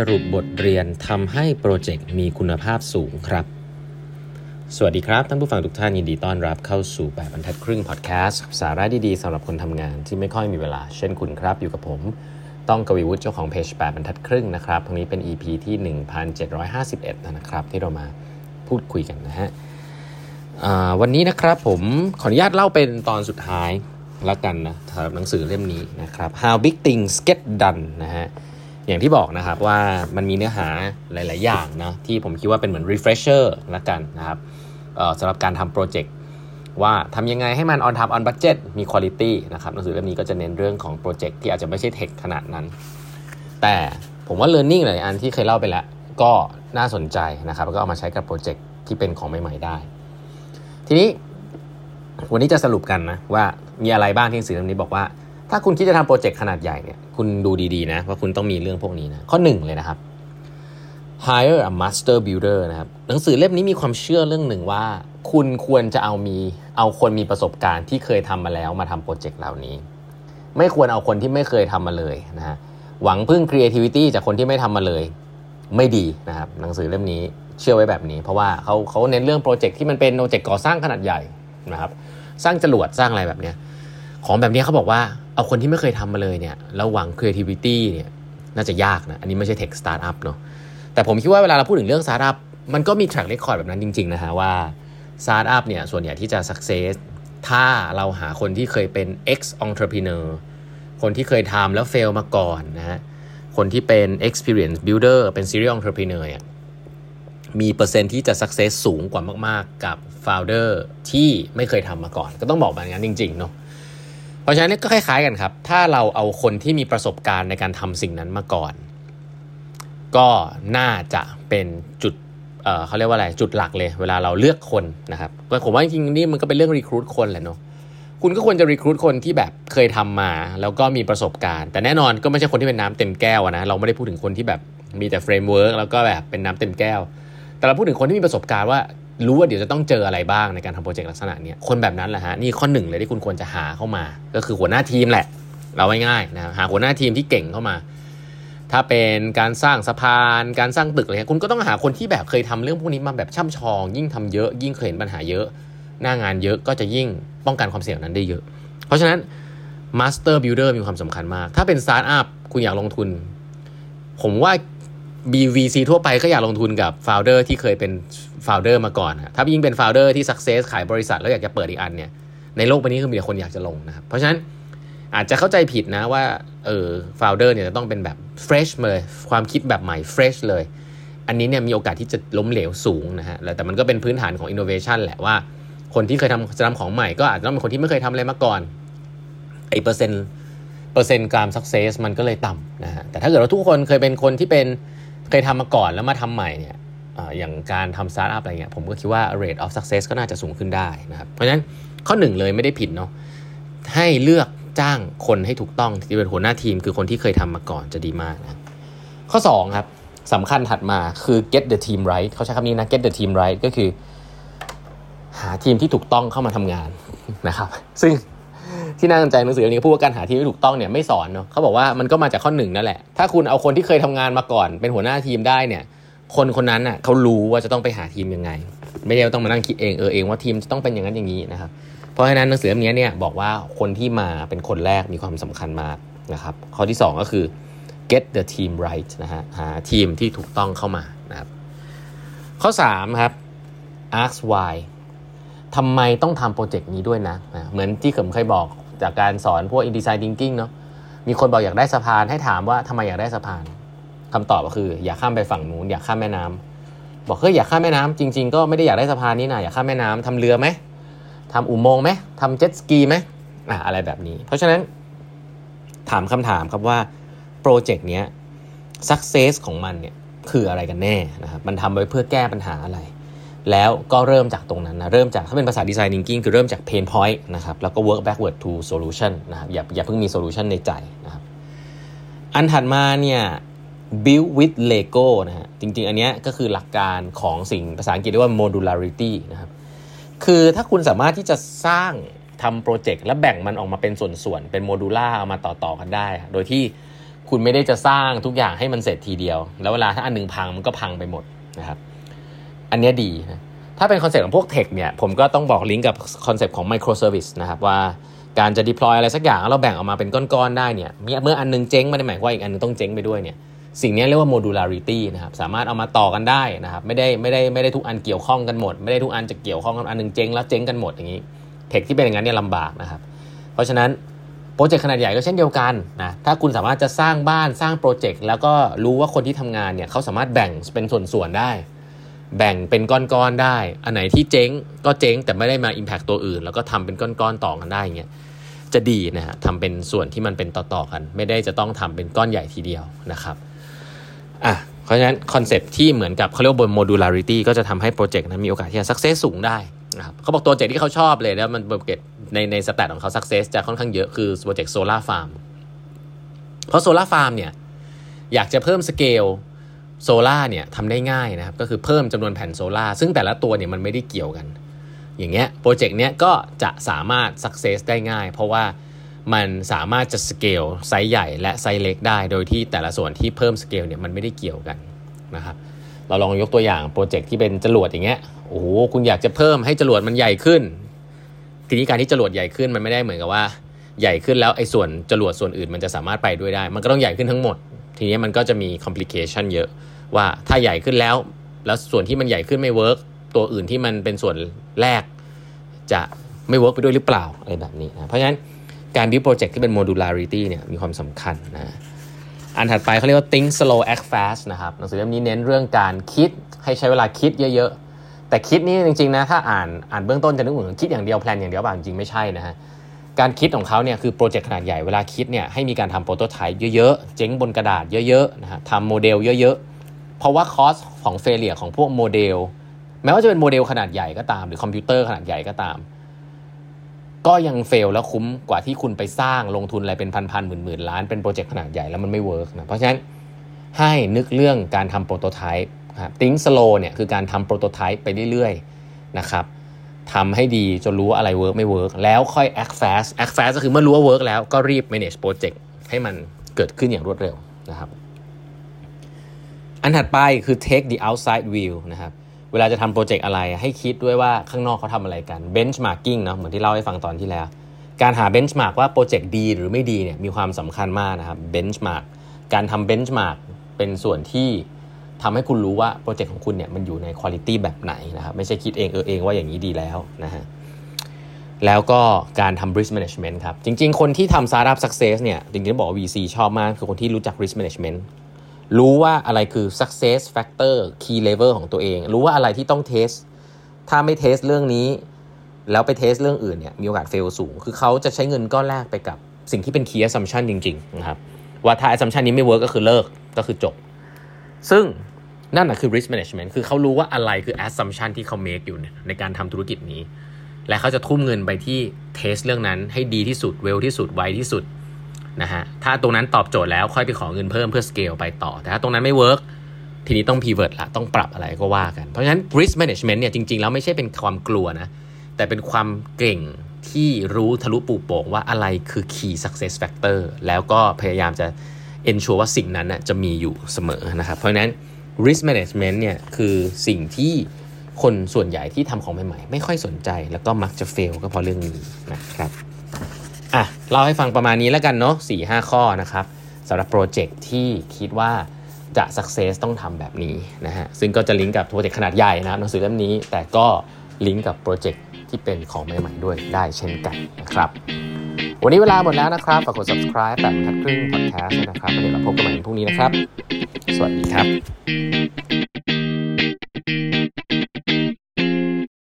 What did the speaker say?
สรุปบทเรียนทำให้โปรเจกต์มีคุณภาพสูงครับ สวัสดีครับ ท่านผู้ฟังทุกท่านยินดีต้อนรับเข้าสู่แบบบรรทัดครึ่งพอดแคสต์สาระดีๆสำหรับคนทำงานที่ไม่ค่อยมีเวลา เช่นคุณครับ อยู่กับผม ต้องกวีวุฒิเจ้าของเพจแบบบรรทัดครึ่งนะครับตรงนี้เป็น EP ที่ 1751 นะครับ ที่เรามาพูดคุยกันนะฮะวันนี้นะครับผมขออนุญาตเล่าเป็นตอนสุดท้ายแล้วกันนะสำหรับหนังสือเล่มนี้นะครับ How Big Things Get Done นะฮะ อย่างที่บอกนะครับว่ามันมีเนื้อหาหลาย ๆ อย่างนะที่ผมคิดว่าเป็นเหมือน refresher ละกันนะครับสำหรับการทำโปรเจกต์ว่าทำยังไงให้มัน on time on budget มี quality นะครับหนังสือเล่มนี้ก็จะเน้นเรื่องของโปรเจกต์ที่อาจจะไม่ใช่เทคขนาดนั้น แต่ผมว่า learning หลายอันที่เคยเล่าไปแล้ว ก็น่าสนใจนะครับแล้วก็เอามาใช้กับโปรเจกต์ที่เป็นของใหม่ ๆ ได้ ทีนี้วันนี้จะสรุปกันนะว่ามีอะไรบ้างที่หนังสือเล่มนี้บอกว่า ถ้าคุณคิดจะทำโปรเจกต์ขนาดใหญ่เนี่ยคุณดูดีๆนะว่าคุณต้องมีเรื่องพวกนี้นะข้อหนึ่งเลยนะครับ hire a master builder นะครับหนังสือเล่มนี้มีความเชื่อเรื่องหนึ่งว่า คุณควรจะเอามีเอาคนมีประสบการณ์ที่เคยทำมาแล้วมาทำโปรเจกต์เหล่านี้ ไม่ควรเอาคนที่ไม่เคยทำมาเลยนะฮะหวังพึ่ง creativity จากคนที่ไม่ทำมาเลย ไม่ดีนะครับหนังสือเล่มนี้เชื่อไว้แบบนี้ เพราะว่าเขาเขาเน้นเรื่องโปรเจกต์ที่มันเป็นโปรเจกต์ก่อสร้างขนาดใหญ่นะครับสร้างจรวดสร้างอะไรแบบนี้ ของแบบนี้เขาบอกว่าเอาคนที่ไม่เคยทำมาเลยเนี่ยแล้วหวัง creativity เนี่ยน่าจะยากนะ อันนี้ไม่ใช่ tech startup เนาะแต่ผมคิดว่าเวลาเราพูดถึงเรื่อง startup มันก็มี track record แบบนั้นจริง ๆ นะฮะว่า startup เนี่ยส่วนใหญ่ที่จะ success ถ้าเราหาคนที่เคยเป็น ex entrepreneur คนที่เคยทำแล้ว fail มาก่อนนะฮะคนที่เป็น experience builder เป็น serial entrepreneur มีเปอร์เซ็นต์ที่จะ success สูงกว่ามาก ๆ กับ founder ที่ไม่เคยทำมาก่อน ก็ต้องบอกแบบนั้นจริง ๆ เนาะ เพราะฉะนั้นก็คล้ายๆกันครับ ถ้าเราเอาคนที่มีประสบการณ์ในการทำสิ่งนั้นมาก่อน ก็น่าจะเป็นจุดเเขาเรียกว่าอะไรจุดหลักเลย เวลาเราเลือกคนนะครับผมว่าจริงๆนี่มันก็เป็นเรื่องรีคูดคนแหละเนาะคุณก็ควรจะรีคูดคนที่แบบเคยทำมา แล้วก็มีประสบการณ์ แต่แน่นอนก็ไม่ใช่คนที่เป็นน้ำเต็มแก้วนะเราไม่ได้พูดถึงคนที่แบบมีแต่ framework แล้วก็แบบเป็นน้ำเต็มแก้ว แต่เราพูดถึงคนที่มีประสบการณ์ว่า รู้ว่าเดี๋ยวจะต้องเจออะไรบ้างในการทำโปรเจกต์ลักษณะนี้คนแบบนั้นแหละฮะนี่ข้อหนึ่งเลยที่คุณควรจะหาเข้ามา ก็คือหัวหน้าทีมแหละ เราง่ายๆนะหาหัวหน้าทีมที่เก่งเข้ามา ถ้าเป็นการสร้างสะพานการสร้างตึกอะไรคุณก็ต้องหาคนที่แบบเคยทำเรื่องพวกนี้มาแบบช่ำชอง ยิ่งทำเยอะ ยิ่งเคยเห็นปัญหาเยอะ หน้างานเยอะก็จะยิ่งป้องกันความเสี่ยงนั้นได้เยอะ เพราะฉะนั้น master builder มีความสำคัญมาก ถ้าเป็นสตาร์ทอัพคุณอยากลงทุน ผมว่า VC ทั่วไปก็อยากลงทุนกับ founder ที่เคยเป็น founder มาก่อน ถ้ายิ่งเป็น founder ที่ success ขายบริษัทแล้วอยากจะเปิดอีกอันเนี่ยในโลกใบนี้คือมีแต่คนอยากจะลงนะครับ เพราะฉะนั้นอาจจะเข้าใจผิดนะว่าเออ founder เนี่ยจะต้องเป็นแบบ fresh เลยความคิดแบบใหม่ fresh เลย อันนี้เนี่ยมีโอกาสที่จะล้มเหลวสูงนะฮะแต่มันก็เป็นพื้นฐานของอินโนเวชันแหละว่าคนที่เคยทำจะทำของใหม่ก็อาจจะต้องเป็นคนที่ไม่เคยทำอะไรมาก่อนไอเปอร์เซ็นต์เปอร์เซ็นต์การสักเซสมันก็เลยต่ำนะฮะแต่ถ้าเกิดเราทุกคนเคยเป็นคนที่เป็น เคยทำมาก่อนแล้วมาทำใหม่เนี่ยอย่างการทำสตาร์ทอัพอะไรเงี้ยผมก็คิดว่า rate of success ก็น่าจะสูงขึ้นได้นะครับเพราะฉะนั้นข้อหนึ่งเลยไม่ได้ผิดเนาะให้เลือกจ้างคนให้ถูกต้องที่เป็นหัวหน้าทีม คือคนที่เคยทำมาก่อนจะดีมากนะข้อ2ครับสำคัญถัดมาคือ get the team right เขาใช้คำนี้นะ get the team right ก็คือ หาทีมที่ถูกต้องเข้ามาทำงานนะครับ ซึ่ง ที่น่าสนใจหนังสือเล่มนี้พูดว่าการหาทีมที่ถูกต้องเนี่ยไม่สอนเนาะเขาบอกว่ามันก็มาจากข้อหนึ่งนั่นแหละ ถ้าคุณเอาคนที่เคยทำงานมาก่อน เป็นหัวหน้าทีมได้เนี่ย คนคนนั้นอะเขารู้ว่าจะต้องไปหาทีมยังไง ไม่ได้ต้องมานั่งคิดเองเออเองว่าทีมจะต้องเป็นอย่างนั้นอย่างนี้นะครับเพราะฉะนั้นหนังสือเล่มนี้เนี่ยบอกว่าคนที่มาเป็นคนแรกมีความสำคัญมากนะครับข้อที่ 2 ก็คือ get the team right นะฮะหาทีมที่ถูกต้องเข้ามานะครับข้อ3ครับ ask why ทำไมต้องทำโปรเจกต์นี้ด้วยนะเหมือนที่ผมเคยบอก จากการสอนพวก InDesign Thinking เนาะมีคนบอกอยากได้สะพานให้ถามว่าทำไมอยากได้สะพานคำตอบก็คือ อยากข้ามไปฝั่งนู้นอยากข้ามแม่น้ำบอกเฮ้ยอยากข้ามแม่น้ำจริง ๆ ก็ไม่ได้อยากได้สะพานนี้นะอยากข้ามแม่น้ำทำเรือไหมทำอุโมงค์ไหมทำเจ็ตสกีไหมอะอะไรแบบนี้ เพราะฉะนั้น ถามคำถามครับว่าโปรเจกต์นี้ success ของมันเนี่ยคืออะไรกันแน่นะครับมันทำไว้เพื่อแก้ปัญหาอะไร แล้วก็เริ่มจากตรงนั้นนะเริ่มจากถ้าเป็นภาษาดีไซน์ thinking คือเริ่มจาก pain point นะครับแล้วก็ work backward to solution นะครับอย่าอย่าเพิ่งมี solution ในใจนะครับอันถัดมาเนี่ย build with Lego นะฮะจริง ๆ อันนี้ก็คือหลักการของสิ่งภาษาอังกฤษเรียกว่า modularity นะครับคือถ้าคุณสามารถที่จะสร้างทำโปรเจกต์และแบ่งมันออกมาเป็นส่วนๆ เป็น modular เอามาต่อๆกันได้ โดยที่คุณไม่ได้จะสร้างทุกอย่างให้มันเสร็จทีเดียว แล้วเวลาถ้าอันนึงพังมันก็พังไปหมดนะครับ อันนี้ดีนะถ้าเป็นคอนเซ็ปต์ของพวก tech เนี่ยผมก็ต้องบอกลิงก์กับคอนเซ็ปต์ของ microservice นะครับว่าการจะ deploy อะไรสักอย่างเราแบ่งออกมาเป็นก้อนๆได้เนี่ยเมื่ออันนึงเจ๊งไม่ได้หมายว่าอีกอันนึงต้องเจ๊งไปด้วยเนี่ยสิ่งนี้เรียกว่า modularity นะครับสามารถเอามาต่อกันได้นะครับไม่ได้ไม่ได้ไม่ได้ทุกอันเกี่ยวข้องกันหมด ไม่ได้ทุกอันจะเกี่ยวข้องกันอันนึงเจ๊งแล้วเจ๊งกันหมดอย่างนี้tech ที่เป็นอย่างนั้นเนี่ยลำบากนะครับเพราะฉะนั้นโปรเจกต์ขนาดใหญ่ก็เช่นเดียวกันนะถ้าคุณสามารถจะสร้างบ้านสร้างโปรเจกต์แล้วก็รู้ว่าคนที่ทำงานเนี่ยเขาสามารถแบ่งเป็นส่วนๆได้ แบ่งเป็นก้อนๆได้ อันไหนที่เจ๊งก็เจ๊งแต่ไม่ได้มา impact ตัวอื่น แล้วก็ทำเป็นก้อนๆต่อกันได้เงี้ยจะดีนะฮะทำเป็นส่วนที่มันเป็นต่อๆกัน ไม่ได้จะต้องทำเป็นก้อนใหญ่ทีเดียวนะครับอะเพราะฉะนั้นคอนเซปที่เหมือนกับเขาเรียกว่าบน modularity ก็จะทำให้โปรเจกต์นั้นมีโอกาสที่จะ success สูงได้นะครับเขาบอกตัวโปรเจกต์ที่เขาชอบเลยแล้วมันโปรเจกต์ในใน stat ของเขา success จะค่อนข้างเยอะคือโปรเจกต์โซลาร์ฟาร์มเพราะโซลาร์ฟาร์มเนี่ยอยากจะเพิ่มสเกล โซลาร์เนี่ยทำได้ง่ายนะครับ ก็คือเพิ่มจำนวนแผ่นโซลาร์ซึ่งแต่ละตัวเนี่ยมันไม่ได้เกี่ยวกัน อย่างเงี้ยโปรเจกต์เนี้ยก็จะสามารถ success ได้ง่าย เพราะว่ามันสามารถจะสเกลไซส์ใหญ่และไซส์เล็กได้ โดยที่แต่ละส่วนที่เพิ่มสเกลเนี่ยมันไม่ได้เกี่ยวกันนะครับเราลองยกตัวอย่างโปรเจกต์ที่เป็นจรวดอย่างเงี้ยโอ้โหคุณอยากจะเพิ่มให้จรวดมันใหญ่ขึ้น ทีนี้การที่จรวดใหญ่ขึ้นมันไม่ได้เหมือนกับว่า ใหญ่ขึ้นแล้วไอ้ส่วนจรวดส่วนอื่นมันจะสามารถไปด้วยได้ มันก็ต้องใหญ่ขึ้นทั้งหมด ทีนี้มันก็จะมี complication เยอะว่าถ้าใหญ่ขึ้นแล้ว แล้วส่วนที่มันใหญ่ขึ้นไม่ work ตัวอื่นที่มันเป็นส่วนแรก จะไม่ work ไปด้วยหรือเปล่าอะไรแบบนี้นะเพราะฉะนั้นการ do โปรเจกต์ที่เป็น modularity เนี่ยมีความสำคัญนะอันถัดไปเขาเรียกว่า think slow act fast นะครับหนังสือเล่มนี้เน้นเรื่องการคิดให้ใช้เวลาคิดเยอะๆ แต่คิดนี่จริงๆนะถ้าอ่านอ่านเบื้องต้นจะนึกเหมือนคิดอย่างเดียว plan อย่างเดียวบางจริงไม่ใช่นะฮะ การคิดของเขาเนี่ยคือโปรเจกต์ขนาดใหญ่เวลาคิดเนี่ยให้มีการทำ prototype เยอะๆ เจ๊งบนกระดาษเยอะๆนะฮะทำโมเดลเยอะๆ เพราะว่า cost ของ failure ของพวกโมเดลแม้ว่าจะเป็นโมเดลขนาดใหญ่ก็ตาม หรือคอมพิวเตอร์ขนาดใหญ่ก็ตาม ก็ยัง fail แล้วคุ้มกว่าที่คุณไปสร้างลงทุนอะไรเป็นพันๆหมื่นๆล้านเป็นโปรเจกต์ขนาดใหญ่แล้วมันไม่ work นะเพราะฉะนั้นให้นึกเรื่องการทำ prototype ครับ think slow เนี่ยคือการทำ prototype ไปเรื่อยๆนะครับ ทำให้ดีจนรู้ว่าอะไร work ไม่ work แล้วค่อย act fast act fast ก็คือเมื่อรู้ว่า work แล้วก็รีบ manage project ให้มันเกิดขึ้นอย่างรวดเร็วนะครับ อันถัดไปคือ take the outside view นะครับ เวลาจะทำโปรเจกต์อะไรให้คิดด้วยว่าข้างนอกเขาทำอะไรกัน benchmarking เนาะเหมือนที่เล่าให้ฟังตอนที่แล้ว การหา benchmark ว่าโปรเจกต์ดีหรือไม่ดีเนี่ยมีความสำคัญมากนะครับ benchmark การทำ benchmark เป็นส่วนที่ ทำให้คุณรู้ว่าโปรเจกต์ของคุณเนี่ยมันอยู่ในคุณภาพแบบไหนนะครับไม่ใช่คิดเองเออเองว่าอย่างนี้ดีแล้วนะฮะแล้วก็การทำ risk management ครับ จริง ๆ คนที่ทำ startup success เนี่ยจริงๆบอกว่า VC ชอบมาก คือคนที่รู้จัก risk management รู้ว่าอะไรคือ success factor key level ของตัวเอง รู้ว่าอะไรที่ต้อง testถ้าไม่ test เรื่องนี้ แล้วไป test เรื่องอื่นเนี่ยมีโอกาส fail สูง คือเขาจะใช้เงินก้อนแรกไปกับสิ่งที่เป็น key assumption จริง ๆ นะครับ ว่าถ้า assumption นี้ไม่ work ก็คือเลิกก็คือจบ ซึ่งนั่นแหละคือ risk management คือเขารู้ว่าอะไรคือ assumption ที่เขา make อยู่ในการทำธุรกิจนี้ และเขาจะทุ่มเงินไปที่ test เรื่องนั้นให้ดีที่สุดเร็วที่สุดไวที่สุดนะฮะถ้าตรงนั้นตอบโจทย์แล้วค่อยไปขอเงินเพิ่มเพื่อสเกลไปต่อ แต่ถ้าตรงนั้นไม่ workทีนี้ต้อง pivot ละต้องปรับอะไรก็ว่ากัน เพราะฉะนั้น risk management เนี่ยจริงๆ แล้วไม่ใช่เป็นความกลัวนะแต่เป็นความเก่งที่รู้ทะลุปูโป่งว่าอะไรคือ key success factor แล้วก็พยายามจะ ensure ว่าสิ่งนั้นนะจะมีอยู่เสมอนะครับเพราะนั้น risk management เนี่ยคือสิ่งที่คนส่วนใหญ่ที่ทำของใหม่ๆ ไม่ค่อยสนใจแล้วก็มักจะ fail ก็เพราะเรื่องนี้นะครับอะเล่าให้ฟังประมาณนี้แล้วกันเนาะสี่ห้าข้อนะครับสำหรับโปรเจกต์ที่คิดว่าจะ success ต้องทำแบบนี้นะฮะซึ่งก็จะลิงก์กับโปรเจกต์ขนาดใหญ่นะหนังสือเล่มนี้ แต่ก็ลิงก์กับโปรเจกต์ที่เป็นของใหม่ๆด้วยได้เช่นกันนะครับ วันนี้เวลาหมดแล้วนะครับ ฝากกด subscribe แบบทัดครึ่ง podcast นะครับเดี๋ยวเราพบกันใหม่พรุ่งนี้นะครับ สวัสดีครับ